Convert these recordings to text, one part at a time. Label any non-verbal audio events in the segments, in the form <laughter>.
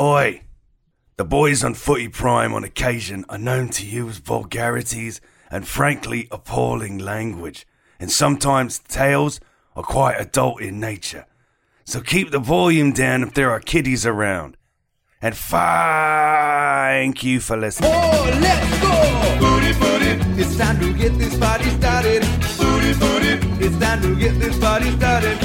Oi! The boys on Footy Prime on occasion are known to use vulgarities and frankly appalling language, and sometimes tales are quite adult in nature. So keep the volume down if there are kiddies around. And thank you for listening. Oh, let's go! Booty, booty. It's time to get this party started. Booty, booty. It's time to get this party started.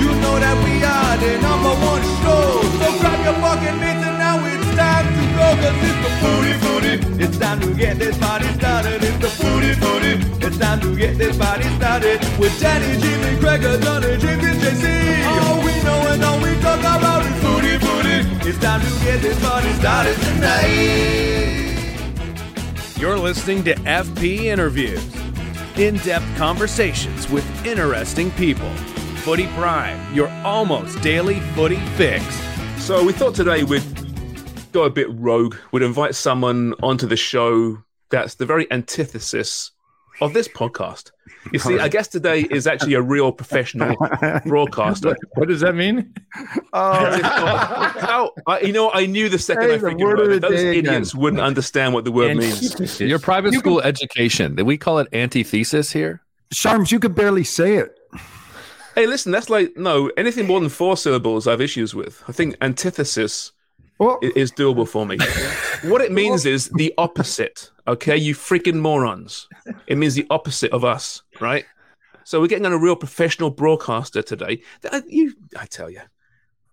You know that we are the number one show. So your fucking mitts and now it's time to go. Cause it's the booty, booty. It's time to get this party started. It's the booty, booty. It's time to get this party started. With Danny, Jimmy, Gregor, Donny, and JC. All we know and all we talk about is booty, booty. It's time to get this party started tonight. You're listening to FP Interviews, in depth conversations with interesting people. Footy Prime, your almost daily footy fix. So we thought today we'd go a bit rogue. We'd invite someone onto the show that's the very antithesis of this podcast. You see, I guess today is actually a real professional <laughs> broadcaster. What does that mean? Oh, how, I, you know, I knew the second Hey, I the figured word it out, those day idiots again. wouldn't understand what the word means. Your private school education. Did we call it antithesis here? Sharms, you could barely say it. Hey, listen, that's like no anything more than four syllables. I have issues with. I think antithesis i- is doable for me. what it means is the opposite. Okay, you freaking morons. It means the opposite of us, right? So we're getting on a real professional broadcaster today. I, uh, you, I tell you,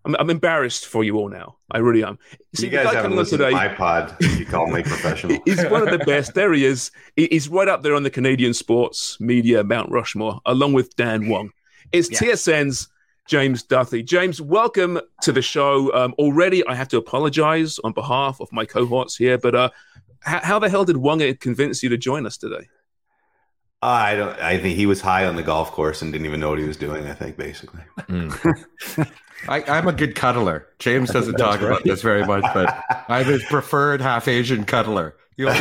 I'm, I'm embarrassed for you all now. I really am. See, you guys haven't coming on listened to my pod. You call me professional. <laughs> He's one of the best. There he is. He's right up there on the Canadian sports media Mount Rushmore, along with Dan Wong. It's TSN's James Duthie. James, welcome to the show. Um, already, I have to apologize on behalf of my cohorts here, but uh, how, how the hell did Wong convince you to join us today? I don't. I think he was high on the golf course and didn't even know what he was doing. I think basically. <laughs> I, I'm a good cuddler. James doesn't That's talk about this very much, but I'm his preferred half Asian cuddler. You <laughs> I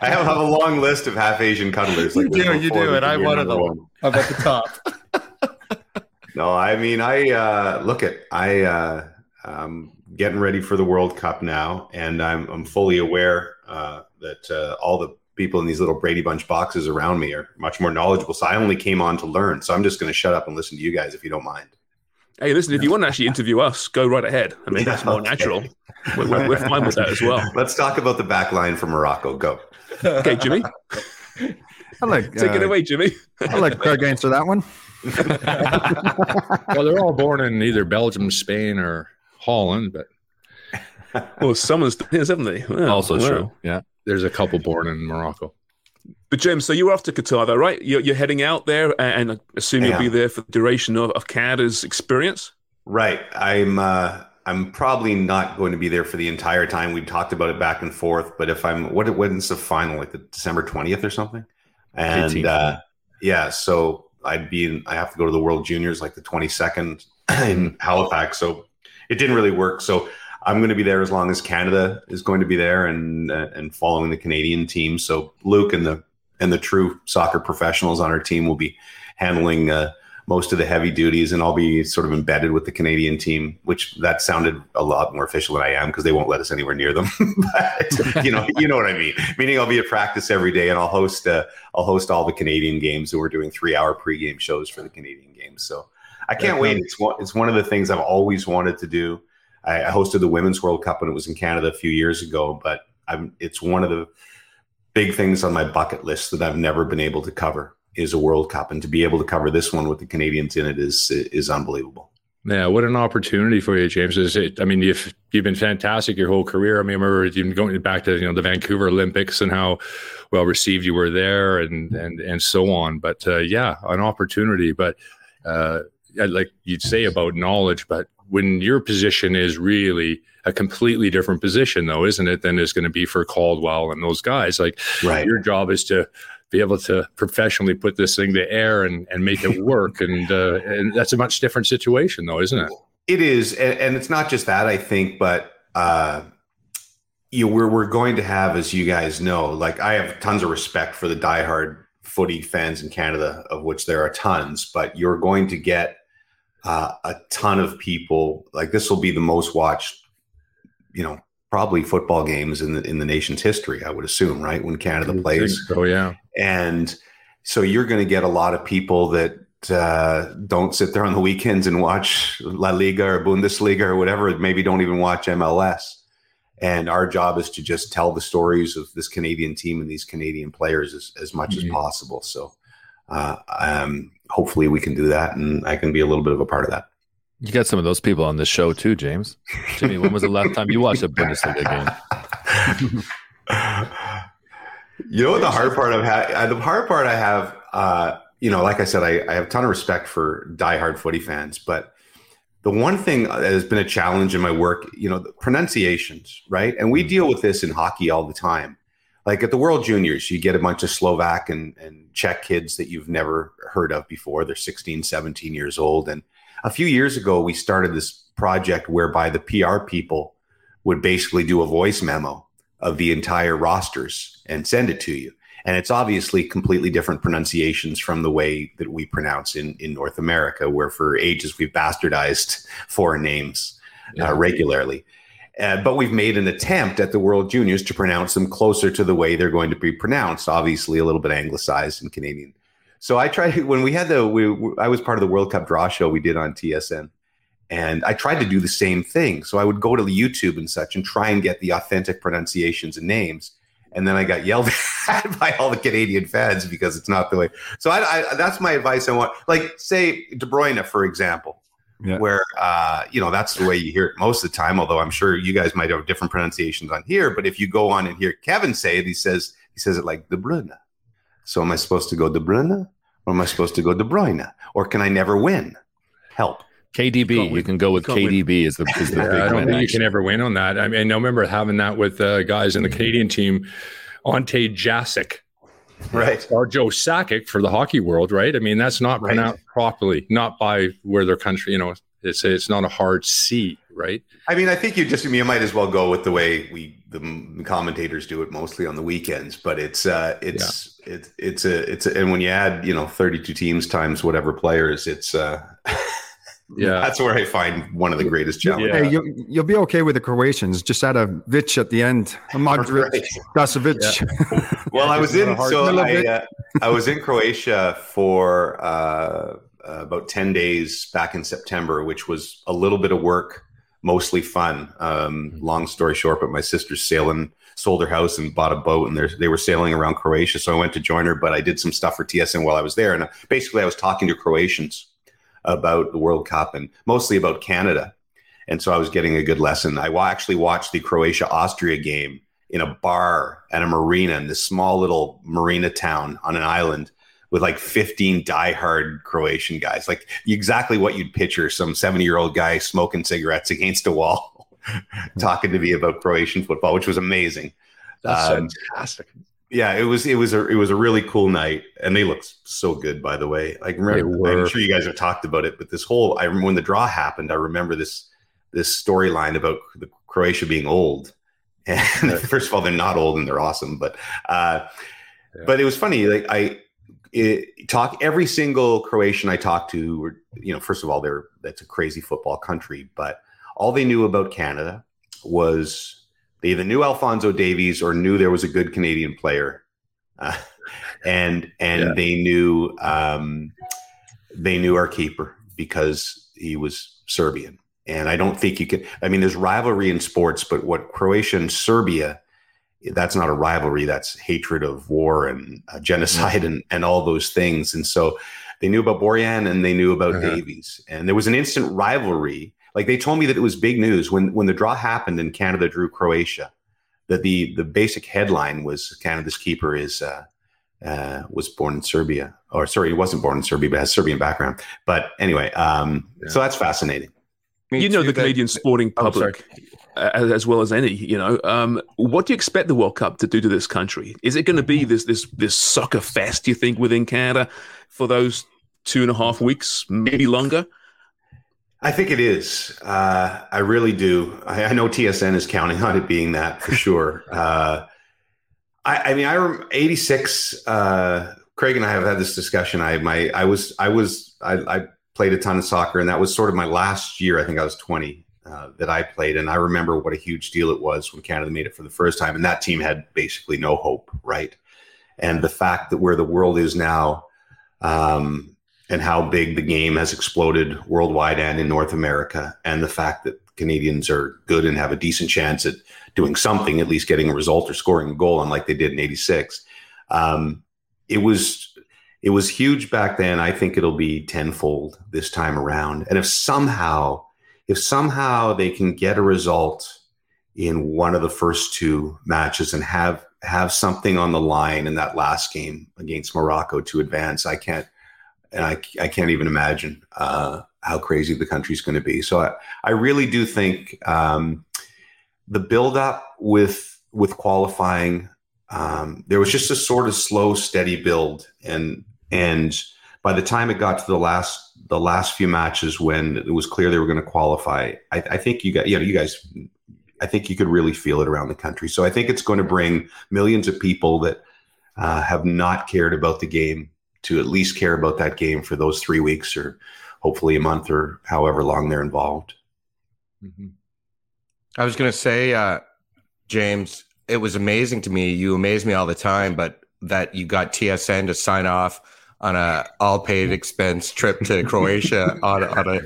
have, have a long list of half Asian cuddlers. You Like do, you do, and I'm one of them. one. I'm at the top. <laughs> No, I mean, I uh, look at I uh, um, getting ready for the World Cup now, and I'm I'm fully aware uh, that uh, all the people in these little Brady Bunch boxes around me are much more knowledgeable. So I only came on to learn. So I'm just going to shut up and listen to you guys if you don't mind. Hey, listen, if you want to actually interview us, go right ahead. I mean, that's <laughs> more Okay. natural. We're, we're, we're fine with that as well. <laughs> Let's talk about the back line for Morocco. Go. Okay, Jimmy. I like, <laughs> Take it uh, away, Jimmy. I let Craig answer that one. well, they're all born in either Belgium, Spain, or Holland, but well, someone's yes, haven't they? Wow, also wow. true. Yeah, there's a couple born in Morocco. But James, so you're off to Qatar, though, right? You're, you're heading out there, and I assume you'll be there for the duration of, of Canada's experience. Right. I'm uh I'm probably not going to be there for the entire time. We've talked about it back and forth, but if I'm what it when's the final? Like the December 20th or something? And uh yeah, so I'd be in I have to go to the World Juniors like the 22nd <clears throat> in Halifax. So it didn't really work. So I'm going to be there as long as Canada is going to be there and uh, and following the Canadian team. So Luke and the and the true soccer professionals on our team will be handling uh, most of the heavy duties, and I'll be sort of embedded with the Canadian team, which that sounded a lot more official than I am because they won't let us anywhere near them. <laughs> but you know, you know what I mean. Meaning, I'll be at practice every day, and I'll host uh, I'll host all the Canadian games, and we're doing three hour pregame shows for the Canadian games. So I can't wait. It's one it's one of the things I've always wanted to do. I, hosted the Women's World Cup when it was in Canada a few years ago, but I'm it's one of the big things on my bucket list that I've never been able to cover is a World Cup, and to be able to cover this one with the Canadians in it is is unbelievable. Yeah, what an opportunity for you, James. I mean, you've you've been fantastic your whole career. I mean, I remember even going back to you know the Vancouver Olympics and how well received you were there, and and and so on. But uh, yeah, an opportunity. But uh, like you'd say about knowledge, but when your position is really a completely different position, though, isn't it? Than is going to be for Caldwell and those guys. Like right. your job is to be able to professionally put this thing to air and, and make it work. <laughs> and uh, and that's a much different situation, though, isn't it? It is, and, and it's not just that I think, but uh, you know, we're we're going to have, as you guys know, like I have tons of respect for the diehard footy fans in Canada, of which there are tons, but you're going to get uh, a ton of people. Like this will be the most watched, you know, probably football games in the in the nation's history. I would assume, right? When Canada plays, oh yeah, and so you're going to get a lot of people that uh, don't sit there on the weekends and watch La Liga or Bundesliga or whatever. Maybe don't even watch MLS. And our job is to just tell the stories of this Canadian team and these Canadian players as, as much mm-hmm. as possible. So, uh, um, hopefully, we can do that, and I can be a little bit of a part of that. You got some of those people on this show too, James. Jimmy, when was the last time you watched a Bundesliga game? <laughs> you know what the hard part I've? The hard part I have, uh, you know, like I said, I, I have a ton of respect for diehard footy fans, but the one thing that has been a challenge in my work, you know, the pronunciations, right? And we deal with this in hockey all the time. Like at the World Juniors, you get a bunch of Slovak and, and Czech kids that you've never heard of before. They're 16, 17 years old. And a few years ago, we started this project whereby the PR people would basically do a voice memo of the entire rosters and send it to you. And it's obviously completely different pronunciations from the way that we pronounce in, in North America, where for ages we've bastardized <laughs> foreign names uh, yeah. uh, regularly. Uh, but we've made an attempt at the World Juniors to pronounce them closer to the way they're going to be pronounced, obviously a little bit anglicized and Canadian. So I tried <laughs> when we had the we, I was part of the World Cup draw show we did on TSN, and I tried to do the same thing. So I would go to YouTube and such and try and get the authentic pronunciations and names and then I got yelled <laughs> at by all the Canadian fans because it's not the way. So I, I, that's my advice. I want, like, say De Bruyne, for example, yeah. where uh, you know that's the way you hear it most of the time. Although I'm sure you guys might have different pronunciations on here. But if you go on and hear Kevin say it, he says he says it like De Bruyne. So am I supposed to go De Bruyne, or am I supposed to go De Bruyne, or can I never win? Help. KDB, you can go with KDB as the, is the yeah, big I don't win, think actually. you can ever win on that. I mean, I remember having that with uh, guys in the Canadian team, Ante Jazic, right, or Joe Sakic for the hockey world, right? I mean, that's not Right. pronounced properly, not by where their country, you know, it's it's not a hard C, right? I mean, I think you just you might as well go with the way we the commentators do it mostly on the weekends. But it's uh, it's it's it's a it's a, and when you add you know 32 teams times whatever players, it's uh, <laughs> Yeah. that's where I find one of the greatest challenges. Hey, you, you'll be okay with the Croatians. Just add a Vich at the end. A <laughs> Modric, Right. Dasovic. <laughs> Well, I was in so I, uh, I was in Croatia for uh, uh, about ten days back in September, which was a little bit of work, mostly fun. Um, long story short, but my sister's sailing sold her house and bought a boat, and they're- were sailing around Croatia. So I went to join her, but I did some stuff for TSN while I was there, and uh, basically I was talking to Croatians about the World Cup and mostly about Canada. And so I was getting a good lesson. I actually watched the Croatia Austria game in a bar at a marina in this small little marina town on an island with like 15 diehard Croatian guys, like exactly what you'd picture some 70 year old guy smoking cigarettes against a wall, <laughs> talking to me about Croatian football, which was amazing. That's Um, fantastic. Yeah, it was it was a it was a really cool night, and they looked so good. By the way, like remember. I'm sure you guys have talked about it, but this whole I remember when the draw happened. I remember this this storyline about the Croatia being old. <laughs> And first of all, they're not old and they're awesome, but uh, but it was funny. Like I it, talk every single Croatian I talked to, were, you know, first of all, they're that's a crazy football country, but all they knew about Canada was they either knew Alfonso Davies or knew there was a good Canadian player, uh, and and Yeah. they knew um, they knew our keeper because he was Serbian. And I don't think you can. I mean, there's rivalry in sports, but what Croatia and Serbia, that's not a rivalry. That's hatred of war and uh, genocide and, and all those things. And so they knew about Borjan and they knew about Uh-huh. Davies. And there was an instant rivalry. Like they told me that it was big news when when the draw happened and Canada drew Croatia. That the the basic headline was Canada's keeper is uh, uh, was born in Serbia, or sorry, he wasn't born in Serbia, but has Serbian background. But anyway, um, so that's fascinating. you know the Canadian sporting Oh, public as, as well as any. You know, um, what do you expect the World Cup to do to this country? Is it going to be this this this soccer fest? You think within Canada for those two and a half weeks, maybe longer? I think it is. Uh, I really do. I, I know TSN is counting on it being that for <laughs> sure. Uh, I, I mean, I rem- 86. Uh, Craig and I have had this discussion. I my I was I was I, I played a ton of soccer, and that was sort of my last year. I think I was 20 uh, that I played, and I remember what a huge deal it was when Canada made it for the first time, and that team had basically no hope, right? And the fact that where the world is now, um, and how big the game has exploded worldwide and in North America, and the fact that Canadians are good and have a decent chance at doing something, at least getting a result or scoring a goal, unlike they did in '86. Um, it was it was huge back then. I think it'll be tenfold this time around. And if somehow, if somehow they can get a result in one of the first two matches and have have something on the line in that last game against Morocco to advance, I can't and I, I can't even imagine uh, how crazy the country's going to be. So I, I really do think um, the buildup with with qualifying, um, there was just a sort of slow, steady build, and and by the time it got to the last the last few matches when it was clear they were going to qualify, I, I think you got you know you guys. I think you could really feel it around the country. So I think it's going to bring millions of people that uh, have not cared about the game to at least care about that game for those three weeks or hopefully a month or however long they're involved. I was going to say, uh, James, it was amazing to me. You amaze me all the time, but that you got TSN to sign off on a all paid expense trip to <laughs> Croatia on, a- on a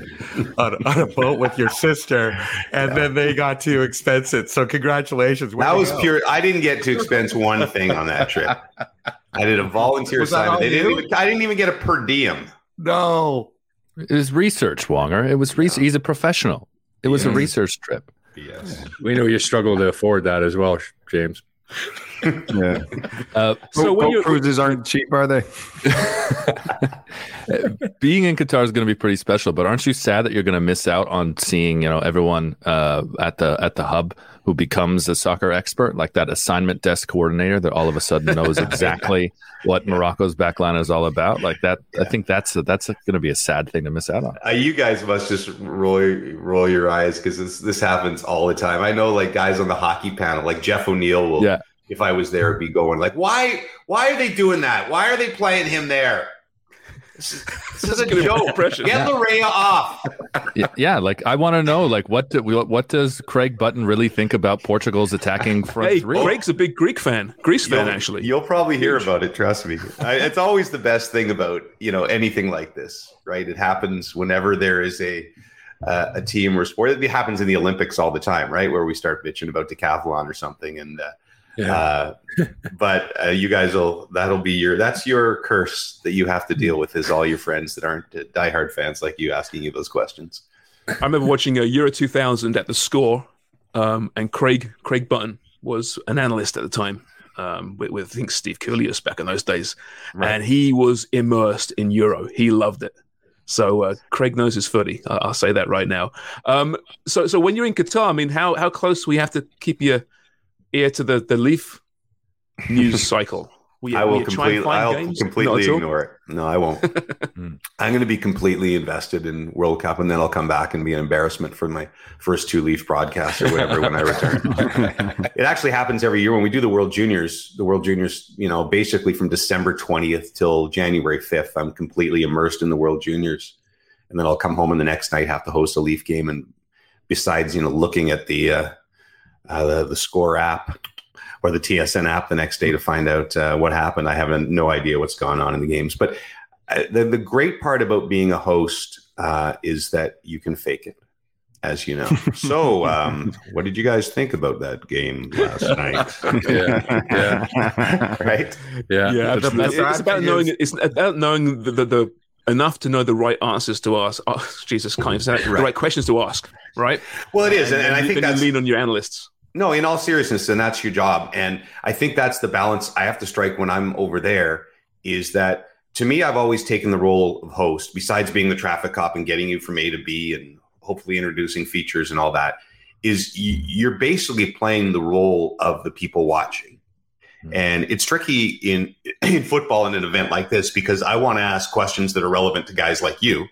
on, a- on a boat with your sister, and then they got to expense it. So congratulations! Way That was pure. I didn't get to expense one thing on that trip. <laughs> I did a <laughs> volunteer Was assignment. They didn't even, I didn't even get a per diem. No, It was research, Wonger. It was research. He's a professional. It was a research trip. Yes. We know you struggle to afford that as well, James. <laughs> Yeah. Uh, So boat cruises aren't cheap, are they? <laughs> being in Qatar is going to be pretty special, but aren't you sad that you're going to miss out on seeing you know everyone uh, at the at the hub who becomes a soccer expert, like that assignment desk coordinator that all of a sudden knows <laughs> exactly what Morocco's backline is all about? Like that, I think that's that's going to be a sad thing to miss out on. Uh, you guys must just roll roll your eyes because this this happens all the time. I know like guys on the hockey panel, like Jeff O'Neill will. Yeah. If I was there, be going like, why? Why are they doing that? Why are they playing him there? This is, this is a gonna joke. impression. Get Yeah. Laryea off. yeah, yeah, like I want to know, like what do, what does Craig Button really think about Portugal's attacking front Hey, three? Craig's a big Greek fan, Greece fan You'll- actually. You'll probably hear about it. Trust me. I, it's always the best thing about you know anything like this, right? It happens whenever there is a uh, a team or sport. It happens in the Olympics all the time, right? Where we start bitching about decathlon or something, and uh, uh, but uh, you guys will that'll be your that's your curse that you have to deal with is all your friends that aren't uh, diehard fans like you asking you those questions. I remember watching a Euro 2000 at the score, um, and Craig Craig Button was an analyst at the time um, with, with I think Steve Kouleas back in those days, and he was immersed in Euro. He loved it. So uh, Craig knows his footy. I- I'll say that right now. Um, so so when you're in Qatar, I mean, how how close we have to keep your ear to the the Leaf news <laughs> cycle? Will you, I will you try and completely, I'll games? completely Not ignore it. No, I won't. <laughs> I'm going to be completely invested in World Cup, and then I'll come back and be an embarrassment for my first two Leaf broadcasts or whatever when I return. <laughs> it actually happens every year when we do the World Juniors. The World Juniors, you know, basically from December 20th till January 5th, I'm completely immersed in the World Juniors, and then I'll come home and the next night have to host a Leaf game. And besides, you know, looking at the uh, uh, the, the score app or the TSN app the next day to find out uh, what happened. I have no idea what's gone on in the games. But uh, the, the great part about being a host uh, is that you can fake it, as you know. <laughs> so, um, what did you guys think about that game last <laughs> night? Yeah, yeah. <laughs> right? Yeah. Yeah, The- absolutely. the it's about strategy knowing is- it's about knowing the, the, the enough to know the right answers to ask. Oh, Jesus, can't even the right questions to ask. Right. Well, it is, and, and I think then that's you lean on your analysts. No, in all seriousness, and that's your job. And I think that's the balance I have to strike when I'm over there is that to me, I've always taken the role of host, besides being the traffic cop and getting you from A to B and hopefully introducing features and all that, is you're basically playing the role of the people watching. Hmm. And it's tricky in <clears throat> in football in an event like this because I want to ask questions that are relevant to guys like you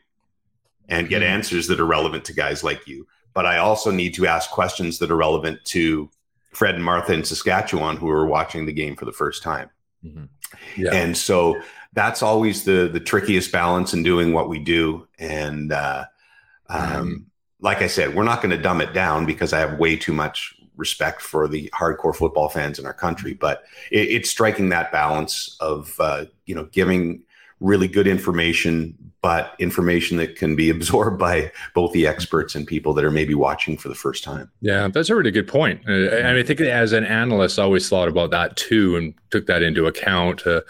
and get hmm. answers that are relevant to guys like you. But I also need to ask questions that are relevant to Fred and Martha in Saskatchewan who are watching the game for the first time. Yeah. And so that's always the the trickiest balance in doing what we do. And uh, um, like I said, we're not going to dumb it down because I have way too much respect for the hardcore football fans in our country. But it, it's striking that balance of uh, you know giving really good information, but information that can be <laughs> absorbed by both the experts and people that are maybe watching for the first time. Yeah, that's a really good point. Uh, and I think as an analyst, I always thought about that too and took that into account. Uh,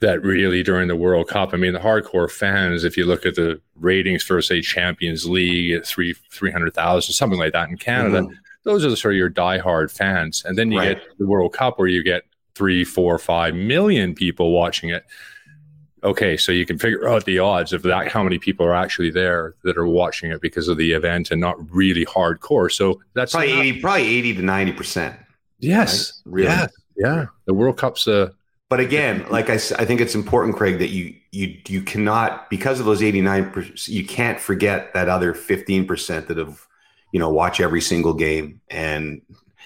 that really during the World Cup, I mean, the hardcore fans, if you look at the ratings for, say, Champions League at three, 300,000, something like that in Canada, Mhm. those are the sort of your diehard fans. And then you Right. get the World Cup where you get three, four, five million people watching it. Okay, so you can figure out the odds of that, how many people are actually there that are watching it because of the event and not really hardcore. So that's Probably not- eighty, probably eighty to ninety percent. Yes. Right? Really? Yeah. Yeah. The World Cup's uh But again, like I, I think it's important, Craig, that you you you cannot because of those eighty nine percent, you can't forget that other fifteen percent that have you know watch every single game, and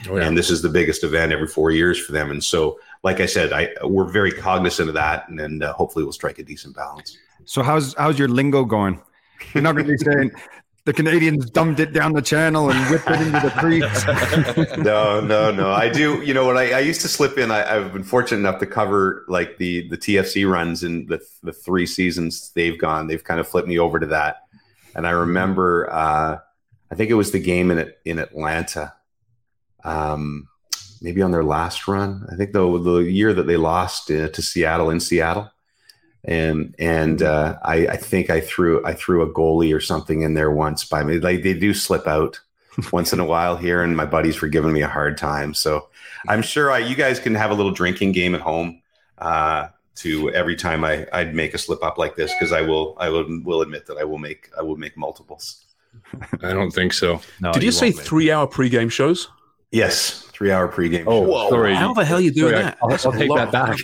Oh, yeah. and this is the biggest event every four years for them, and so like I said, I we're very cognizant of that, and, and uh, hopefully we'll strike a decent balance. So how's how's your lingo going? You're not going to be <laughs> saying the Canadians dumped it down the channel and whipped it into the creeks. <laughs> no, no, no. I do. You know what? I, I used to slip in. I, I've been fortunate enough to cover like the the TFC runs in the the three seasons they've gone. They've kind of flipped me over to that. And I remember, uh, I think it was the game in in Atlanta, um, maybe on their last run. I think the the year that they lost uh, to Seattle in Seattle. And and uh, I, I think I threw I threw a goalie or something in there once by me. Like they do slip out <laughs> once in a while here, and my buddies were giving me a hard time. So I'm sure I, you guys can have a little drinking game at home uh, to every time I I'd make a slip up like this because I will I will will admit that I will make I will make multiples. I don't think so. No, Did you, say three hour pregame shows? Yes, three hour pregame. Oh, show. sorry. How the hell are you doing Sorry, that? I'll- I'll take that back.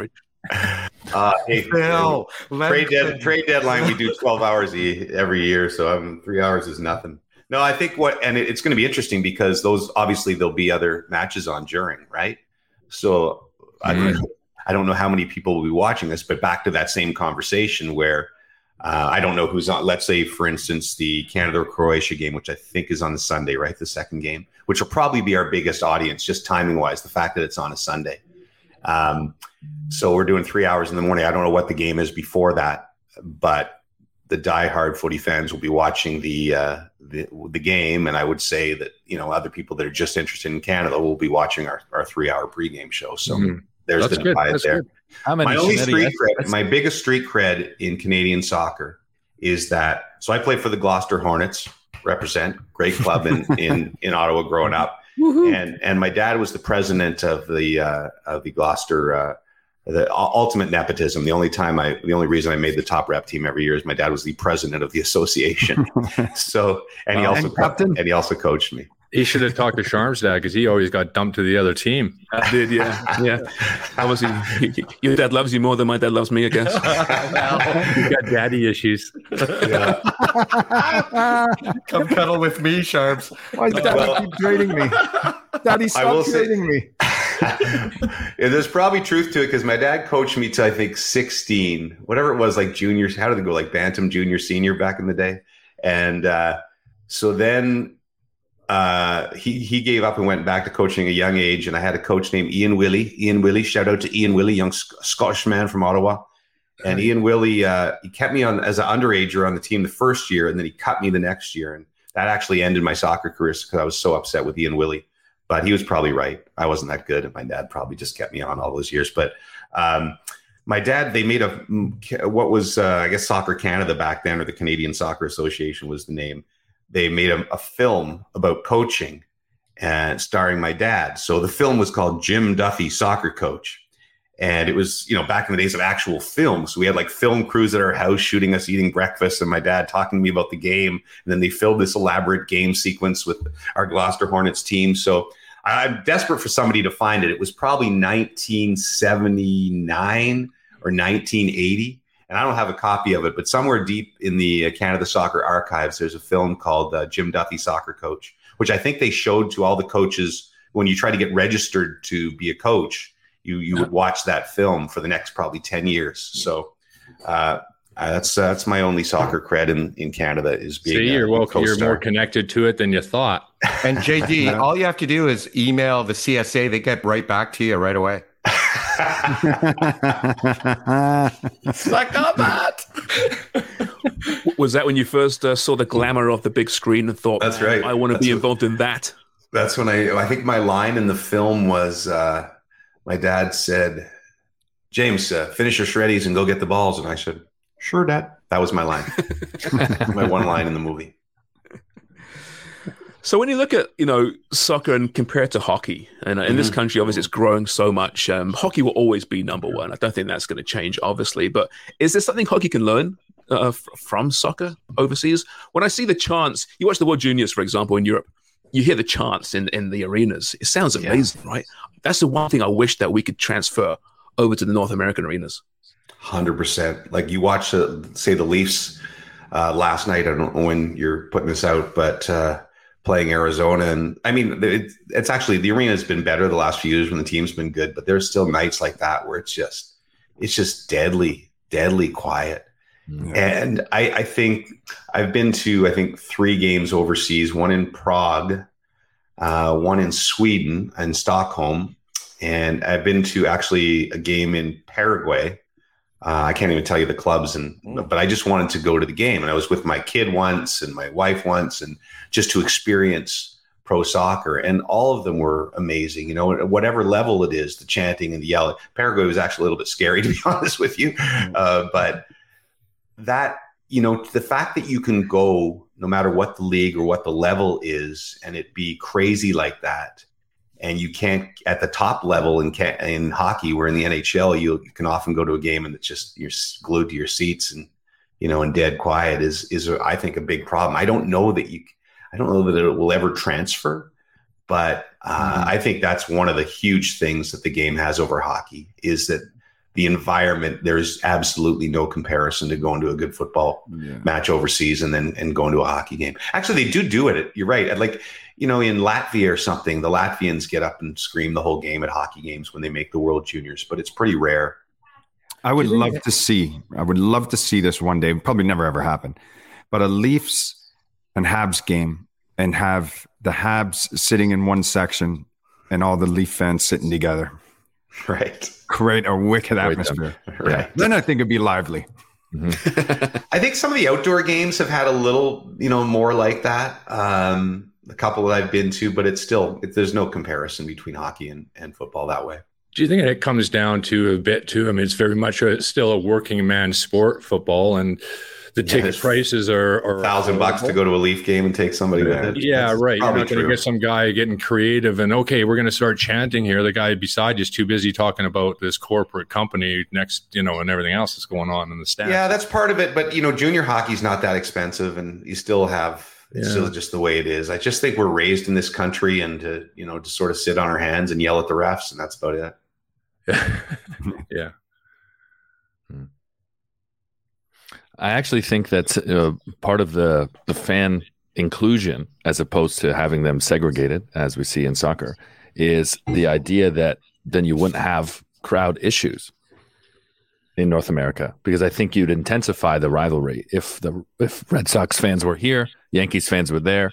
<laughs> Uh, hey, Phil, trade, Phil. dead, trade deadline we do <laughs> 12 hours e- every year so um, three hours is nothing no i think what and it, it's going to be interesting because those obviously there'll be other matches on during right so I, don't, I don't know how many people will be watching this but back to that same conversation where uh, i don't know who's on let's say for instance the canada croatia game which i think is on the sunday right the second game which will probably be our biggest audience just timing wise the fact that it's on a sunday um, so we're doing three hours in the morning. I don't know what the game is before that, but the diehard footy fans will be watching the, uh, the the game, and I would say that you know other people that are just interested in Canada will be watching our, our three hour pregame show. So Mhm. there's That's the divide there. good. How many My only street cred, my biggest street cred in Canadian soccer is that. So I played for the Gloucester Hornets, represent great club in <laughs> in in Ottawa growing up, and and my dad was the president of the uh, of the Gloucester. Uh, the ultimate nepotism. The only time I, the only reason I made the top rep team every year is my dad was the president of the association. <laughs> so, and he also And captain? and he also coached me. He should have talked to Sharm's dad because he always got dumped to the other team. I did, yeah, yeah. Obviously, your dad loves you more than my dad loves me, I guess. <laughs> you got daddy issues. Come cuddle with me, Sharps. Why does daddy keep trading me? Daddy, I will stop say- me. <laughs> Yeah, there's probably truth to it because my dad coached me to I think 16, whatever it was, like juniors. How did it go? Like bantam, junior, senior back in the day, and uh, so then uh, he he gave up and went back to coaching at a young age. And I had a coach named Ian Willie. Ian Willie, shout out to Ian Willie, young Sc- Scottish man from Ottawa. And Ian Willie, uh, he kept me on as an underager on the team the first year, and then he cut me the next year, and that actually ended my soccer career because I was so upset with Ian Willie. But he was probably right. I wasn't that good, and my dad probably just kept me on all those years. But um, my dad, they made a what was uh, I guess Soccer Canada back then, or the Canadian Soccer Association was the name. They made a, a film about coaching and starring my dad. So the film was called Jim Duthie Soccer Coach. And it was, you know, back in the days of actual film. So we had like film crews at our house shooting us eating breakfast and my dad talking to me about the game. And then they filmed this elaborate game sequence with our Gloucester Hornets team. So I'm desperate for somebody to find it. It was probably 1979 or 1980. And I don't have a copy of it, but somewhere deep in the uh, Canada Soccer archives, there's a film called uh, Jim Duthie Soccer Coach, which I think they showed to all the coaches when you try to get registered to be a coach. You you would watch that film for the next probably 10 years. So uh, that's uh, that's my only soccer cred in, in Canada is being See, a you're welcome. You're more connected to it than you thought. And JD, <laughs> all you have to do is email the CSA. They get right back to you right away. Suck on that. Was that when you first uh, saw the glamour of the big screen and thought, That's right. I want to That's be what- involved in that? That's when I I think my line in the film was uh, my dad said, "James, uh, finish your shreddies and go get the balls." And I said, "Sure, Dad." That was my line. <laughs> my one line in the movie. So when you look at you know soccer and compare it to hockey, and uh, in this Mhm. country, obviously it's growing so much. Um, hockey will always be number one. I don't think that's going to change, obviously. But is there something hockey can learn uh, f- from soccer overseas? When I see the chants, you watch the World Juniors, for example, in Europe, you hear the chants in in the arenas. It sounds amazing, right? That's the one thing I wish that we could transfer over to the North American arenas. Hundred percent. Like you watch, uh, say the Leafs uh, last night. I don't know when you're putting this out, but uh, playing Arizona, and I mean, it, it's actually the arena has been better the last few years when the team's been good. But there's still nights like that where it's just, it's just deadly, deadly quiet. And I, I think I've been to I think three games overseas. One in Prague, uh, one in Sweden and Stockholm, and I've been to actually a game in Paraguay. Uh, I can't even tell you the clubs, and but I just wanted to go to the game, and I was with my kid once and my wife once, and just to experience pro soccer, and all of them were amazing. You know, at whatever level it is, the chanting and the yelling. Paraguay was actually a little bit scary, <laughs> to be honest with you, uh, but that you know the fact that you can go no matter what the league or what the level is, and it be crazy like that and you can't at the top level in in hockey where in the NHL you, you can often go to a game and it's just you're glued to your seats and you know and dead quiet is is I think a big problem. I don't know that you I don't know that it will ever transfer, but uh, I think that's one of the huge things that the game has over hockey is that the environment there's absolutely no comparison to going to a good football match overseas and then and going to a hockey game. Actually, they do do it. You're right. Like you know, in Latvia or something, the Latvians get up and scream the whole game at hockey games when they make the World Juniors, but it's pretty rare. I would love to see. I would love to see this one day. Probably never ever happen, but a Leafs and Habs game, and have the Habs sitting in one section, and all the Leaf fans sitting together. Right. Create a wicked Right, atmosphere. <laughs> right. Yeah. Then I think it'd be lively. <laughs> I think some of the outdoor games have had a little, you know, more like that. Um, a couple that I've been to, but it's still it, there's no comparison between hockey and, and football that way. Do you think it comes down to a bit too? I mean, it's very much a, still a working man sport, football, and the Yeah, ticket it's prices are, are Thousand bucks to go to a Leaf game and take somebody with it. Yeah, That's right. You're not going to get some guy getting creative and okay, we're going to start chanting here. The guy beside you is too busy talking about this corporate company next, you know, and everything else that's going on in the stands. Yeah, that's part of it. But you know, junior hockey's not that expensive, and you still have It's Yeah. still just the way it is. I just think we're raised in this country and to, you know, to sort of sit on our hands and yell at the refs, and that's about it. <laughs> yeah. I actually think that's uh, part of the the fan inclusion, as opposed to having them segregated, as we see in soccer, is the idea that then you wouldn't have crowd issues in North America because I think you'd intensify the rivalry if the if Red Sox fans were here, Yankees fans were there,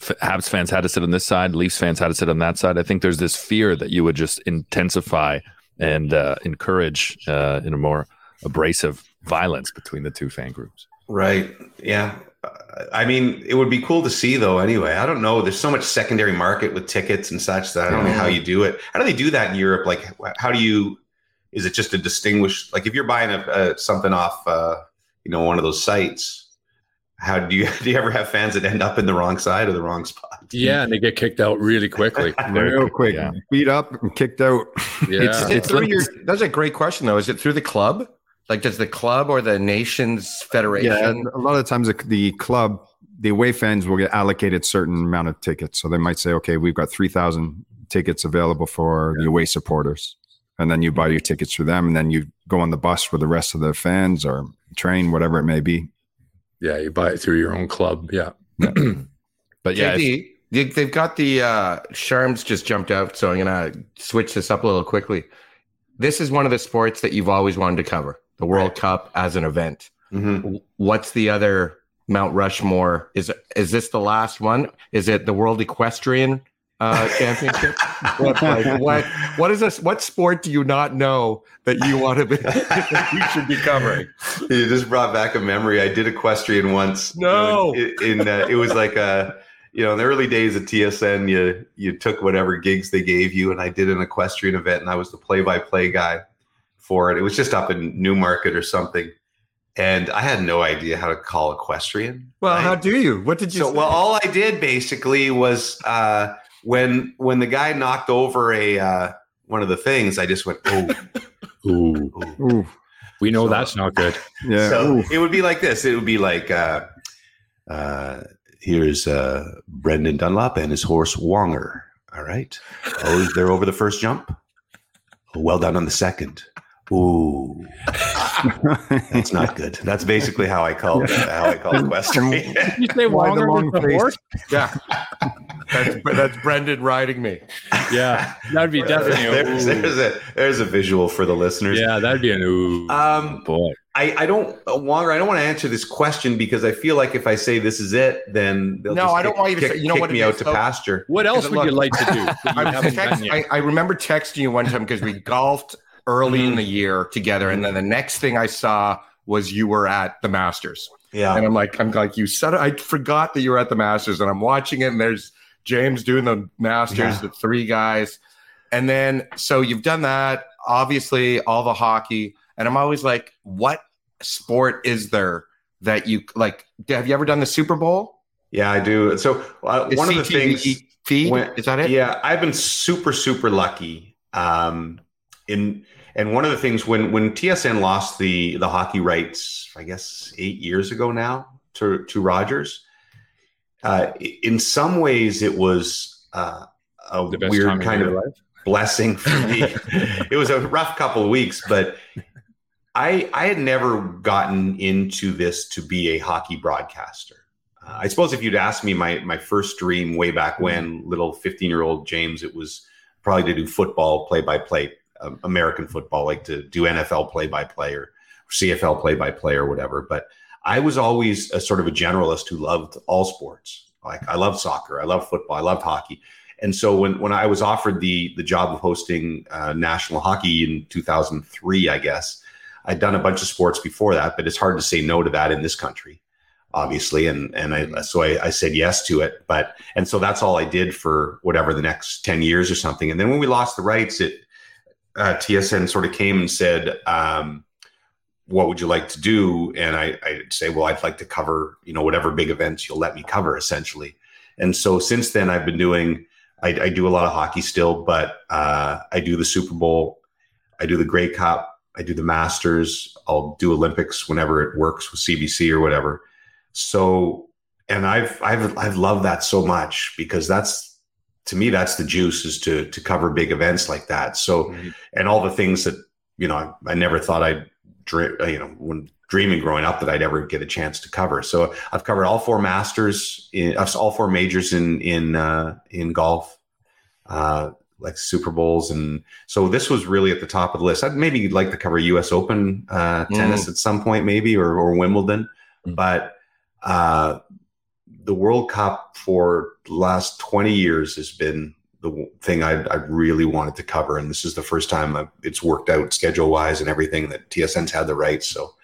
Habs fans had to sit on this side, Leafs fans had to sit on that side. I think there's this fear that you would just intensify and uh, encourage uh, in a more abrasive violence between the two fan groups. Right. Yeah. I mean, it would be cool to see though. Anyway, I don't know. There's so much secondary market with tickets and such that I don't know how you do it. How do they do that in Europe? Like, how do you? Is it just a distinguished? Like, if you're buying a, uh something off, uh, you know, one of those sites, how do you <laughs> do? You ever have fans that end up in the wrong side or the wrong spot? Yeah, and they get kicked out really quickly. <laughs> Real quick, beat up and kicked out. <laughs> Yeah. Is it through your, that's a great question, though. Is it through the club? Like, does the club or the nation's federation? Yeah, and a lot of times the, the club, the away fans will get allocated certain amount of tickets. So they might say, okay, we've got three thousand tickets available for the away supporters, and then you buy your tickets for them, and then you go on the bus with the rest of the fans or train, whatever it may be. Yeah, you buy it through your own club. Yeah. <clears throat> but yeah, JD, they- they've got the uh, Sharms just jumped out, so I'm gonna switch this up a little quickly. This is one of the sports that you've always wanted to cover, the World Cup as an event. Mm-hmm. What's the other Mount Rushmore? Is is this the last one? Is it the World Equestrian uh, Championship? what, like, what what is this? What sport do you not know that you want to be? <laughs> you should be covering. You just brought back a memory. I did equestrian once. No. in, in uh, it was like a you know in the early days of TSN, you you took whatever gigs they gave you, and I did an equestrian event, and I was the play by play guy for it. It was just up in Newmarket or something, and I had no idea how to call equestrian. Well, how do you? What did you? So, say? well, all I did basically was uh, when when the guy knocked over a uh, one of the things, I just went, "Oh, <laughs> Ooh. Ooh, We know that's not good. yeah. So Ooh. it would be like this. It would be like, uh, uh, here's uh, Brendan Dunlop and his horse Wonger. All right. Oh, they're over the first jump. Oh, well done on the second. Ooh, that's not good. That's basically how I call how I call equestrian. You say Why the Wonger long was the horse? yeah, that's that's Brendan riding me. Yeah, that'd be definitely a there's, there's a there's a visual for the listeners. Yeah, that'd be an ooh. Um, boy. I, I don't, uh, Wonger, I don't want to answer this question because I feel like if I say this is it, then they'll No, just I don't kick- want you to kick, say- you know kick what me out is, to though? pasture. what else Look, would you like to do? <laughs> I, text. I, I remember texting you one time because we golfed early in the year together, and then the next thing I saw was you were at the Masters, Yeah. and I'm like, I'm like, you said. I forgot that you were at the Masters, and I'm watching it, and there's James doing the Masters, Yeah. the three guys, and then so you've done that, obviously all the hockey, and I'm always like, what sport is there that you like? Have you ever done the Super Bowl? Yeah, I do. So uh, one of the things, feed when- is that it? yeah, I've been super, super lucky. Um, in and one of the things when when TSN lost the the hockey rights, I guess eight years ago now to to Rogers. Uh, in some ways, it was uh, a The best time weird kind of life? blessing for me. <laughs> it was a rough couple of weeks, but I I had never gotten into this to be a hockey broadcaster. Uh, I suppose if you'd asked me my my first dream way back when, little fifteen year old James, it was probably to do football play by play, American football, like to do NFL play by play or CFL play by play or whatever. But I was always a sort of a generalist who loved all sports. Like I love soccer, I love football, I love hockey. And so when, when I was offered the the job of hosting uh, national hockey in 2003, I guess I'd done a bunch of sports before that, but it's hard to say no to that in this country, obviously. And and I so I, I said yes to it. But and so that's all I did for whatever the next 10 years or something. And then when we lost the rights, it uh, TSN sort of came and said, um, "What would you like to do?" And I I'd say, "Well, I'd like to cover you know whatever big events you'll let me cover, essentially." And so since then, I've been doing. I, I do a lot of hockey still, but uh, I do the Super Bowl, I do the Grey Cup, I do the Masters. I'll do Olympics whenever it works with CBC or whatever. So and I've I've I've loved that so much because that's to me that's the juice is to to cover big events like that. So Mm-hmm. and all the things that you know I, I never thought I'd dream you know when dreaming growing up that I'd ever get a chance to cover. So I've covered all four masters in uh, all four majors in in uh, in golf. Uh, like Super Bowls, and so this was really at the top of the list. I'd maybe like to cover U.S. Open uh, tennis at some point, maybe or, or Wimbledon, but uh, the World Cup for the last 20 years has been the thing I, I really wanted to cover. And this is the first time I've, it's worked out schedule wise and everything that TSN's had the rights. So,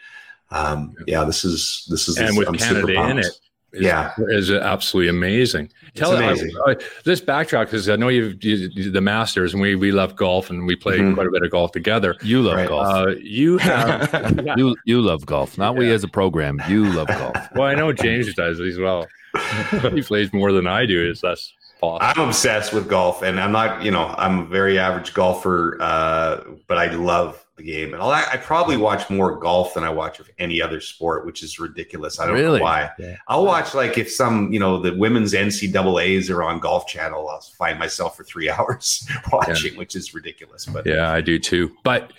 um, yeah, this is, this is, and with I'm super Canada in it, is, Yeah. is absolutely amazing. Tell amazing. I, I, this backtrack because I know you've you, you- the Masters and we we love golf and we play Mhm. quite a bit of golf together. You love Right. golf. Uh, you <laughs> have you you love golf, not we as a program. You love golf. <laughs> well, I know James does as well. <laughs> he plays more than I do. Is that's possible? I'm obsessed with golf, and I'm not, you know, I'm a very average golfer, uh, but I love the game, and I'll, I probably watch more golf than I watch of any other sport, which is ridiculous. I don't Really? know why. I'll watch like if some, you know, the women's NCAA's are on Golf Channel, I'll find myself for three <laughs> hours watching, which is ridiculous. But Yeah, I do too. But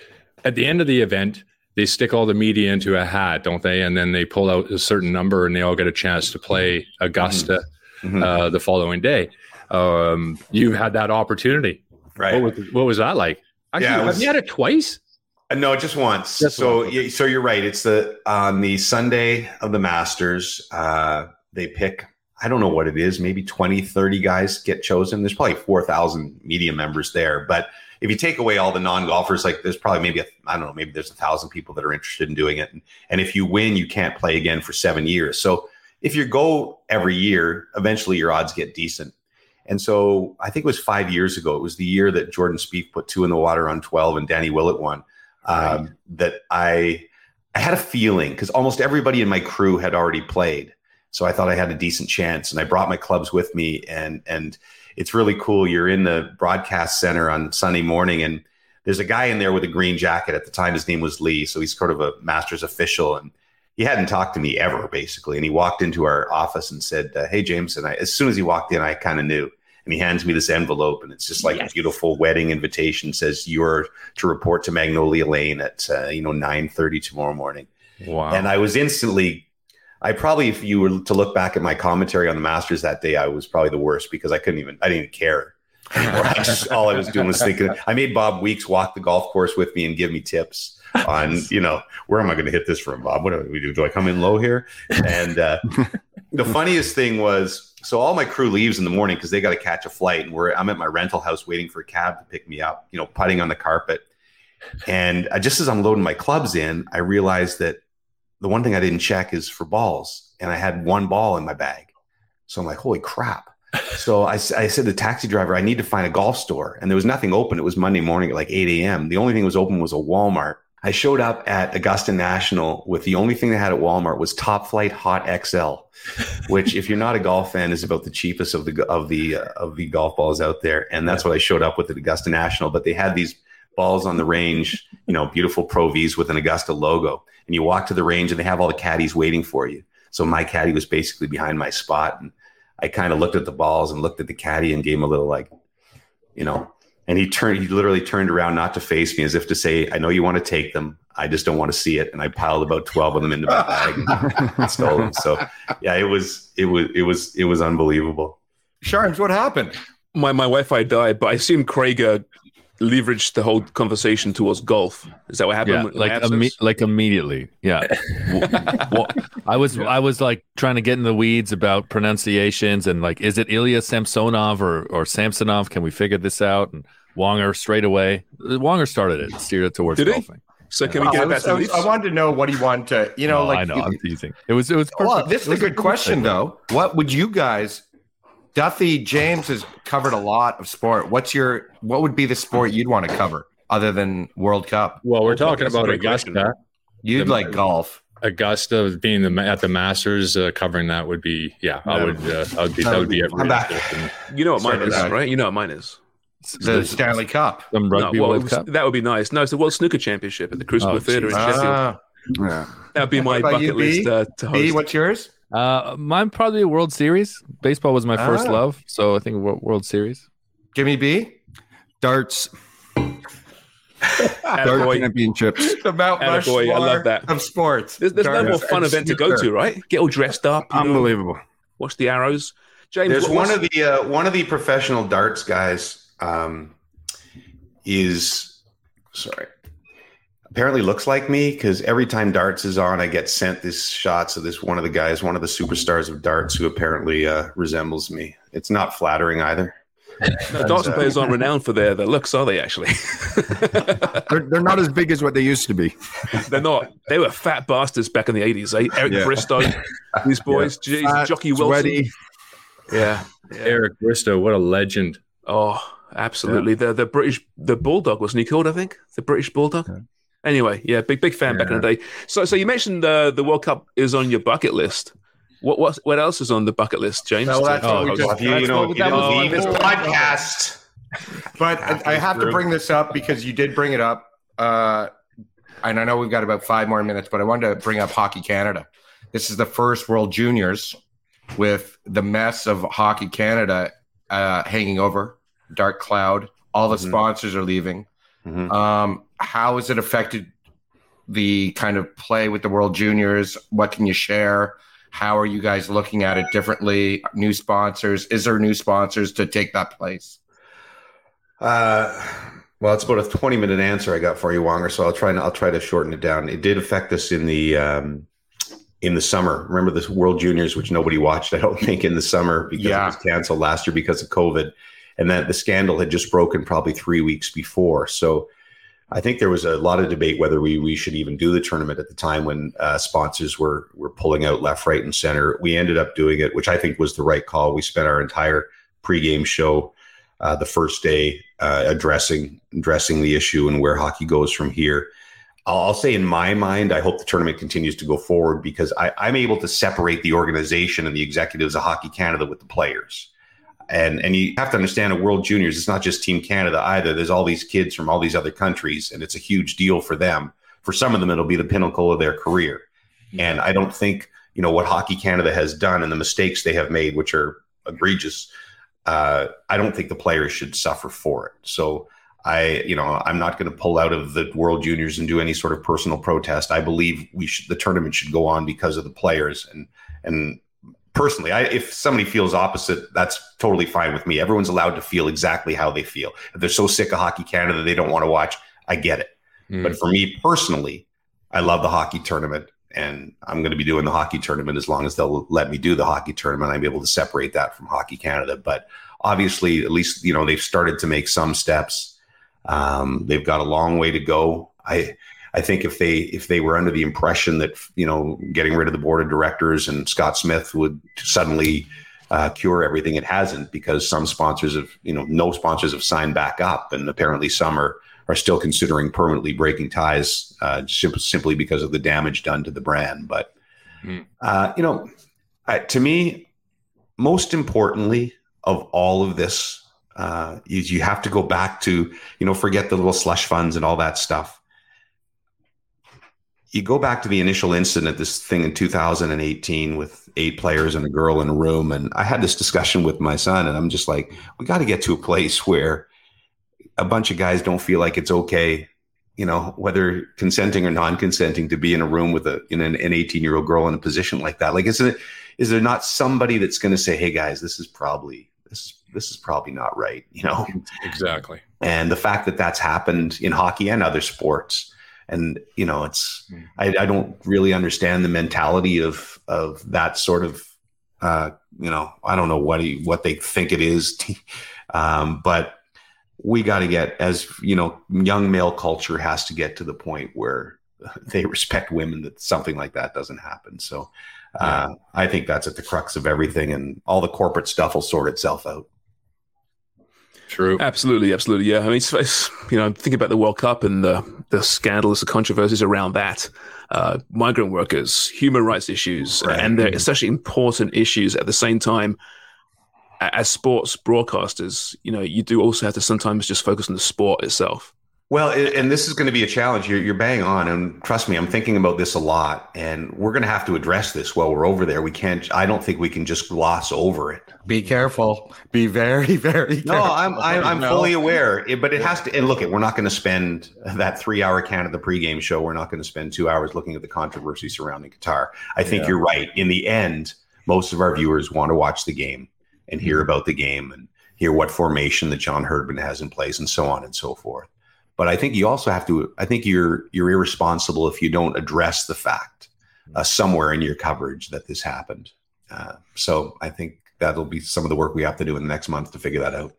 at the end of the event, they stick all the media into a hat, don't they? And then they pull out a certain number, and they all get a chance to play Augusta Mhm. uh, the following day. Um, you had that opportunity, right. What was, what was that like? Actually, Yeah, it have was- you had it twice? Uh, No, just once. Just so, once, yeah, so you're right. It's the on the Sunday of the Masters. Uh, they pick. I don't know what it is. Maybe 20, 30 guys get chosen. There's probably four thousand media members there. But if you take away all the non golfers, like there's probably maybe a, I don't know. Maybe there's a thousand people that are interested in doing it. And, and if you win, you can't play again for seven years. So if you go every year, eventually your odds get decent. And so I think it was five years ago. It was the year that Jordan Spieth put two in the water on 12 and Danny Willett won. Um, That I I had a feeling because almost everybody in my crew had already played, so I thought I had a decent chance. And I brought my clubs with me, and and it's really cool. You're in the broadcast center on Sunday morning, and there's a guy in there with a green jacket. At the time, his name was Lee, so he's sort of a Masters official, and he hadn't talked to me ever, basically. And he walked into our office and said, uh, "Hey, James." And I, as soon as he walked in, I kind of knew. And he hands me this envelope, and it's just like a beautiful wedding invitation. Says you're to report to Magnolia Lane at uh, you know nine thirty tomorrow morning. Wow. And I was instantly, I probably, if you were to look back at my commentary on the Masters that day, I was probably the worst because I couldn't even, I didn't even care. <laughs> I just, all I was doing was thinking. I made Bob Weeks walk the golf course with me and give me tips on, you know, where am I going to hit this from, Bob? What do we do? Do I come in low here? And uh, <laughs> the funniest thing was, so all my crew leaves in the morning because they got to catch a flight, and we're I'm at my rental house waiting for a cab to pick me up. You know, putting on the carpet. And uh, just as I'm loading my clubs in, I realized that the one thing I didn't check is for balls, and I had one ball in my bag. So I'm like, holy crap. <laughs> So I said to the taxi driver, I need to find a golf store. And there was nothing open. It was Monday morning at like 8 a.m. The only thing that was open was a Walmart. I showed up at Augusta National with the only thing they had at Walmart was Top-Flite Hot XL, <laughs> which, if you're not a golf fan, is about the cheapest of the of the uh, of the golf balls out there. And that's what I showed up with at Augusta National. But they had these balls on the range, you know, beautiful Pro Vs with an Augusta logo. And you walk to the range and they have all the caddies waiting for you. So my caddy was basically behind my spot. And I kind of looked at the balls and looked at the caddy and gave him a little like, you know, and he turned, he literally turned around not to face me as if to say, I know you want to take them. I just don't want to see it. And I piled about 12 of them into my bag <laughs> and stole them. So yeah, it was, it was, it was, it was unbelievable. Sharms, what happened? My my Wi-Fi died, but I assume Craig uh, leveraged the whole conversation towards golf. Is that what happened? Yeah, like imme- like immediately. Yeah. <laughs> well, I was I was like trying to get in the weeds about pronunciations and like is it Ilya Samsonov or or Samsonov? Can we figure this out? And Wonger straight away. Wonger started it, steered it towards Did he? golfing. So can Well, we get it back was- to I was- I wanted to know what he wanted to, you know, No, like I know I'm teasing. It was it was perfect. Well, this is a good question, segue. though. What would you guys? Duthie James has covered a lot of sport. What's your? What would be the sport you'd want to cover other than World Cup? Well, we're talking about great question. Augusta. You'd The- like golf. Augusta being the at the Masters, uh, covering that would be yeah. I would. Uh, I would be, that would be it. I'm back. you know what mine is, guys. right? You know what mine is. The Stanley Cup. Some rugby no, well, World was- Cup. that would be nice. No, it's the World Snooker Championship at the Crucible Oh, Theatre in. Sheffield. Ah, Yeah. That'd be my bucket you, B? list uh, to B, what's yours? Uh, mine probably World Series. Baseball was my first Ah. love, so I think World Series. Give me B. Darts. Dart Attaboy. championships. <laughs> The Mount Attaboy, I love that. of sports. There's, there's no more fun and event to go to, right? Get all dressed up. you know, Unbelievable. watch the arrows. James, There's one of the uh, one of the professional darts guys um, is sorry. Apparently looks like me because every time darts is on, I get sent these shots of this one of the guys, one of the superstars of darts, who apparently uh, resembles me. It's not flattering either. <laughs> no, darts uh, players aren't renowned for their, their looks, are they? Actually, <laughs> They're, they're not as big as what they used to be. <laughs> they're not. They were fat bastards back in the '80s. Eh? Eric Yeah. Bristow, these boys, Jeez, Fat, Jocky Wilson. sweaty. Yeah, Eric Bristow, what a legend. Oh, absolutely. The the British the bulldog wasn't he called? I think the British bulldog. Anyway, yeah, big big fan back in the day. So so you mentioned uh, the World Cup is on your bucket list. What what what else is on the bucket list, James? No, that's what Oh, just- you, you know, what- you that was leave the this podcast. But I, I have to bring this up because you did bring it up. Uh, and I know we've got about five more minutes, but I wanted to bring up Hockey Canada. This is the first World Juniors with the mess of Hockey Canada uh, hanging over, dark cloud. All the Mhm. sponsors are leaving. Mhm. Um, how has it affected the kind of play with the World Juniors? What can you share? How are you guys looking at it differently? New sponsors? Is there new sponsors to take that place? Uh, well, it's about a 20 minute answer I got for you, Wonger. So I'll try and I'll try to shorten it down. It did affect us in the um, in the summer. Remember the World Juniors, which nobody watched, I don't think, in the summer because Yeah. it was canceled last year because of COVID, and that the scandal had just broken probably three weeks before. So I think there was a lot of debate whether we we should even do the tournament at the time when uh, sponsors were were pulling out left, right, and center. We ended up doing it, which I think was the right call. We spent our entire pregame show uh, the first day uh, addressing addressing the issue and where hockey goes from here. I'll, say in my mind, I hope the tournament continues to go forward because I, I'm able to separate the organization and the executives of Hockey Canada with the players. And and you have to understand, at World Juniors, it's not just Team Canada either. There's all these kids from all these other countries, and it's a huge deal for them. For some of them, it'll be the pinnacle of their career. And I don't think you know what Hockey Canada has done and the mistakes they have made, which are egregious. Uh, I don't think the players should suffer for it. So I, you know, I'm not going to pull out of the World Juniors and do any sort of personal protest. I believe we should, the tournament should go on because of the players. And and personally, I, if somebody feels opposite, that's totally fine with me. Everyone's allowed to feel exactly how they feel. If they're so sick of Hockey Canada they don't want to watch, I get it. Mm. But for me personally, I love the hockey tournament. And I'm going to be doing the hockey tournament as long as they'll let me do the hockey tournament. I'm able to separate that from Hockey Canada. But obviously, at least you know they've started to make some steps. Um, they've got a long way to go. I I think if they if they were under the impression that you know getting rid of the board of directors and Scott Smith would suddenly uh, cure everything, it hasn't because some sponsors have you know no sponsors have signed back up, and apparently some are are still considering permanently breaking ties uh, sim- simply because of the damage done to the brand. But uh, you know, to me, most importantly of all of this uh, is you have to go back to you know forget the little slush funds and all that stuff. You go back to the initial incident, this thing in 2018 with eight players and a girl in a room, and I had this discussion with my son, and I'm just like, we got to get to a place where a bunch of guys don't feel like it's okay you know, whether consenting or non-consenting to be in a room with a in an, an 18 year old girl in a position like that. Like, isn't it? Is there not somebody that's going to say, "Hey, guys, this is probably this is this is probably not right," you know? Exactly. And the fact that that's happened in hockey and other sports, and you know, it's I, I don't really understand the mentality of of that sort of uh, you know, I don't know what he, what they think it is, <laughs> um, but we got to get as you know young male culture has to get to the point where <laughs> they respect women that something like that doesn't happen. So uh, i think that's at the crux of everything and all the corporate stuff will sort itself out True. Absolutely, absolutely. Yeah. I mean, it's, it's, you know, think about the World Cup and the, the scandals, the controversies around that. Uh, migrant workers, human rights issues, Right. and they're especially important issues at the same time. As sports broadcasters, you know, you do also have to sometimes just focus on the sport itself. Well, and this is going to be a challenge. You're, you're bang on, and trust me, I'm thinking about this a lot, and we're going to have to address this while we're over there. We can't. I don't think we can just gloss over it. Be careful. Be very, very No, careful. I'm I'm, I'm No. fully aware, but it has to. And look, it we're not going to spend that three hour count of the pregame show. We're not going to spend two hours looking at the controversy surrounding Qatar. I think Yeah. you're right. In the end, most of our viewers want to watch the game and hear mm-hmm. about the game and hear what formation that John Herdman has in place and so on and so forth. But I think you also have to. I think you're you're irresponsible if you don't address the fact uh, somewhere in your coverage that this happened. Uh, so I think that'll be some of the work we have to do in the next month to figure that out.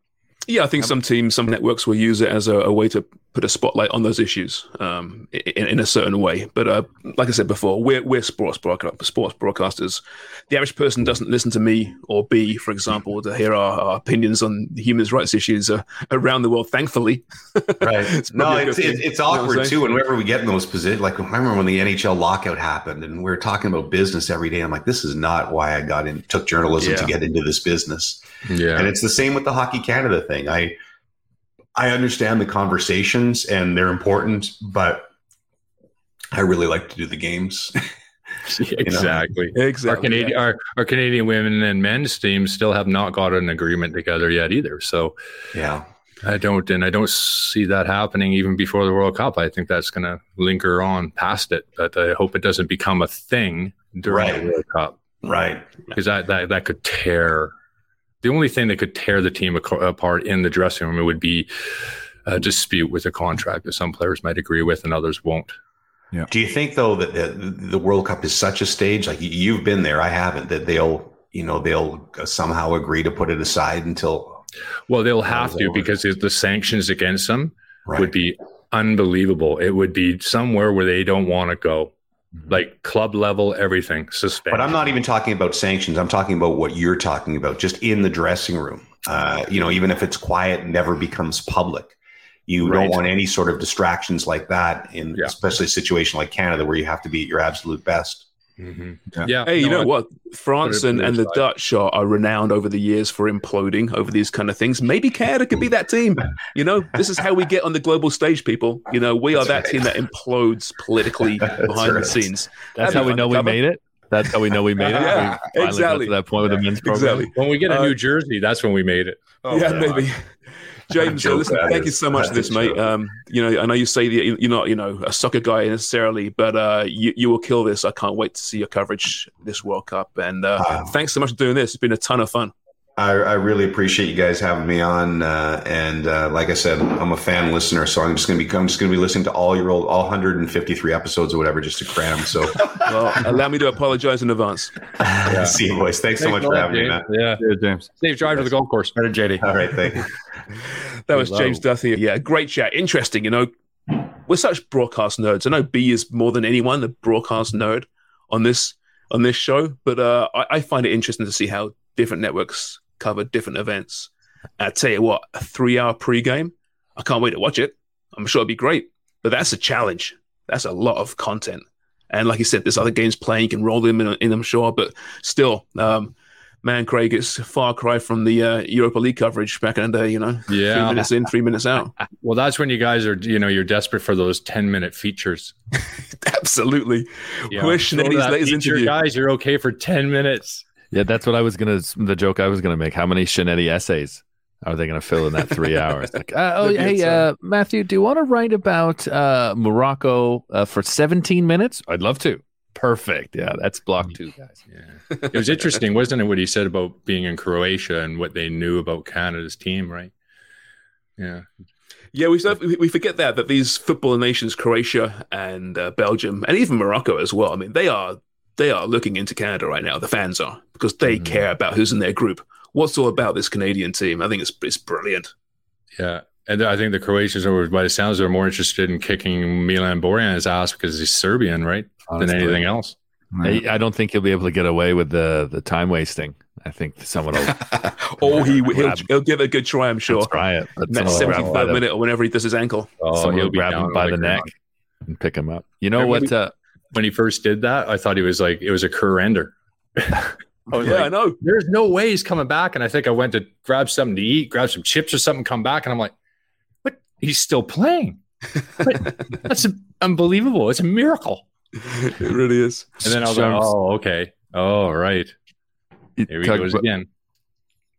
Yeah, I think some teams, some networks will use it as a, a way to put a spotlight on those issues um, in, in a certain way. But uh, like I said before, we're, we're sports, sports broadcasters. The average person doesn't listen to me or B, for example, to hear our, our opinions on human rights issues uh, around the world, thankfully. <laughs> Right. It's no, it's, it's, it's You know awkward too. And whenever we get in those positions, like I remember when the NHL lockout happened and we were talking about business every day. I'm like, this is not why I got in, took journalism to get into this business. Yeah. And it's the same with the Hockey Canada thing. I, I understand the conversations and they're important, but I really like to do the games. <laughs> exactly. Exactly. Our Canadian, our, our Canadian women and men's teams still have not got an agreement together yet either. So yeah, I don't, and I don't see that happening even before the World Cup. I think that's going to linger on past it, but I hope it doesn't become a thing during Right. the World Cup. Right. Because that, that, that could tear the only thing that could tear the team apart in the dressing room would be a dispute with a contract that some players might agree with and others won't. Do you think though that the, the World Cup is such a stage? Like you- you've been there, I haven't. That they'll, you know, they'll uh, somehow agree to put it aside until. Well, they'll have to because the- the sanctions against them Right. would be unbelievable. It would be somewhere where they don't want to go. Like club level, everything suspended. But I'm not even talking about sanctions. I'm talking about what you're talking about, just in the dressing room. Uh, you know, even if it's quiet, never becomes public. You don't want any sort of distractions like that in especially a situation like Canada where you have to be at your absolute best. Yeah. Hey, you no, know I- what? France and, and the the Dutch are, are renowned over the years for imploding over these kind of things. Maybe Canada could be that team. You know, this is how we get on the global stage, people. You know, we are that team that implodes politically <laughs> behind the scenes. That's That'd how we know to we made it. That's how we know we made it. Yeah, <laughs> we exactly. to that point with the men's program. Exactly. When we get a Uh, New Jersey, that's when we made it. yeah, maybe. James, <laughs> uh, listen, thank you so much for this, mate. Um, you know, I know you say that you're not, you know, a soccer guy necessarily, but uh, you, you will kill this. I can't wait to see your coverage this World Cup. And uh, Wow. thanks so much for doing this. It's been a ton of fun. I, I really appreciate you guys having me on, uh, and uh, like I said, I'm a fan listener, so I'm just gonna be I'm just gonna be listening to all your old all 153 episodes or whatever just to cram. So <laughs> Well, allow me to apologize in advance. see you boys. Thanks, so much for having me, man. Yeah. James. Safe drive to the golf course. Better, JD. All right, thank you. <laughs> That was Hello. James Duthie. Yeah, great chat. Interesting. You know, we're such broadcast nerds. I know B is more than anyone the broadcast nerd on this on this show, but uh, I, I find it interesting to see how different networks cover different events. And I tell you what, a three-hour pregame, I can't wait to watch it. I'm sure it'll be great, but that's a challenge. That's a lot of content. And like you said, there's other games playing. You can roll them in, in I'm sure, but still, um, man, Craig, it's a far cry from the uh, Europa League coverage back in the day. You know, Yeah. three minutes in, three minutes out. <laughs> Well, that's when you guys are, you know, you're desperate for those 10 minute features. <laughs> Absolutely. Yeah. Scianitti's that latest feature, interview? Guys, you're okay for 10 minutes. Yeah, that's what I was gonna. The joke I was gonna make. How many Scianitti essays are they gonna fill in that three <laughs> hours? Like, uh, oh, Maybe hey, uh, Matthew, do you want to write about uh, Morocco uh, for 17 minutes? I'd love to. Perfect. Yeah, that's block two, guys. Yeah. It was interesting, wasn't it, what he said about being in Croatia and what they knew about Canada's team, right? Yeah. Yeah, we, we we forget that that these football nations, Croatia and uh, Belgium, and even Morocco as well. I mean, they are they are looking into Canada right now. The fans are because they Mm-hmm. care about who's in their group. What's all about this Canadian team? I think it's it's brilliant. Yeah. And I think the Croatians are, by the sounds, are more interested in kicking Milan Borjan's ass because he's Serbian, right? Than anything else. I, I don't think he'll be able to get away with the the time wasting. I think someone will <laughs> Or he he'll, Grab- he'll give it a good try. I'm sure. try it. But that someone will grab him by 75 minute or whenever he does his ankle. Oh, someone will he'll grab him by the the neck ground. and pick him up. You know Remember what? Uh, When he first did that, I thought he was like, it was a career ender. <laughs> I was Yeah, like, I know. there's no way he's coming back. And I think I went to grab something to eat, grab some chips or something, come back, and I'm like, what? He's still playing. <laughs> That's unbelievable. It's a miracle. it really is. And then I was like, oh, okay. Oh, right. Here he goes about- again.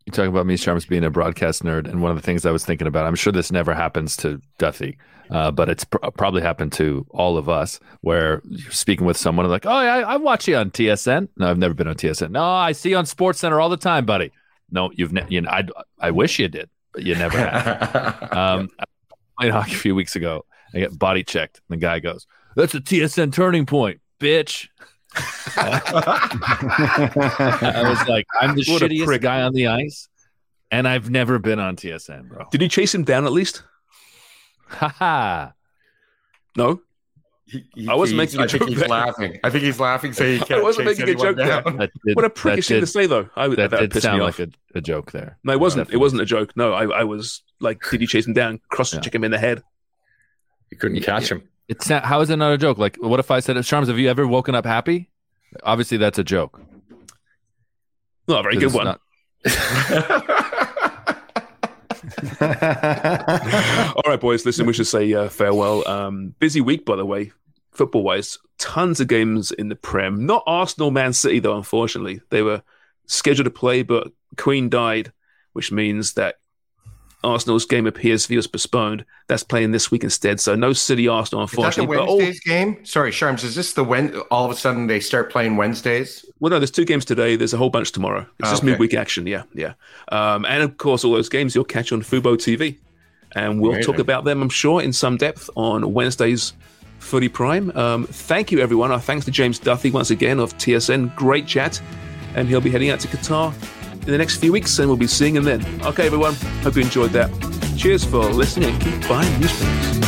You talk about me, Sharms, being a broadcast nerd, and one of the things I was thinking about, I'm sure this never happens to Duthie, uh, but it's pr- probably happened to all of us, where you're speaking with someone and like, oh, yeah, I, I watch you on TSN. No, I've never been on TSN. No, I see you on Sports Center all the time, buddy. No, you've ne- you know, I, I wish you did, but you never have. <laughs> um, I played hockey a few weeks ago. I get body checked, and the guy goes, "That's a TSN turning point, bitch." <laughs> I was like, I'm the What shittiest guy on the ice, and I've never been on TSN, bro. Did you chase him down at least? Haha. No. I wasn't making a I think joke. he's there. laughing. I think he's laughing, so he <laughs> can't I wasn't chase making a joke there. down. That did- What a prickish thing to say, though. I, that, That that did pissed sound me like off. a, a joke there. No, it wasn't. It wasn't a joke. No, I, I was like, did you chase him down, cross check him in the head? You couldn't catch him. It's not, how is it not a joke? Like, what if I said, "Sharms, have you ever woken up happy?" Obviously, that's a joke. Not a very 'Cause good it's one. <laughs> <laughs> All right, boys. Listen, we should say uh, farewell. Um, busy week, by the way, football wise. Tons of games in the Prem. Not Arsenal, Man City, though. Unfortunately, they were scheduled to play, but Queen died, which means that Arsenal's game of PSV was postponed. That's playing this week instead. So no City Arsenal, Is that the unfortunately. All, Wednesdays game? Sorry, Sharms. Is this the when all of a sudden they start playing Wednesdays? Well, no, there's two games today. There's a whole bunch tomorrow. It's just Okay. midweek action. Yeah, yeah. Um, and of course, all those games you'll catch on Fubo TV. And we'll Amazing. talk about them, I'm sure, in some depth on Wednesday's Footy Prime. Um, thank you, everyone. Our thanks to James Duthie once again of TSN. Great chat. And he'll be heading out to Qatar in the next few weeks, and we'll be seeing him then. Okay, everyone. Hope you enjoyed that. Cheers for listening and keep buying newspapers.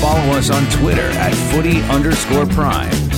Follow us on Twitter at footy underscore prime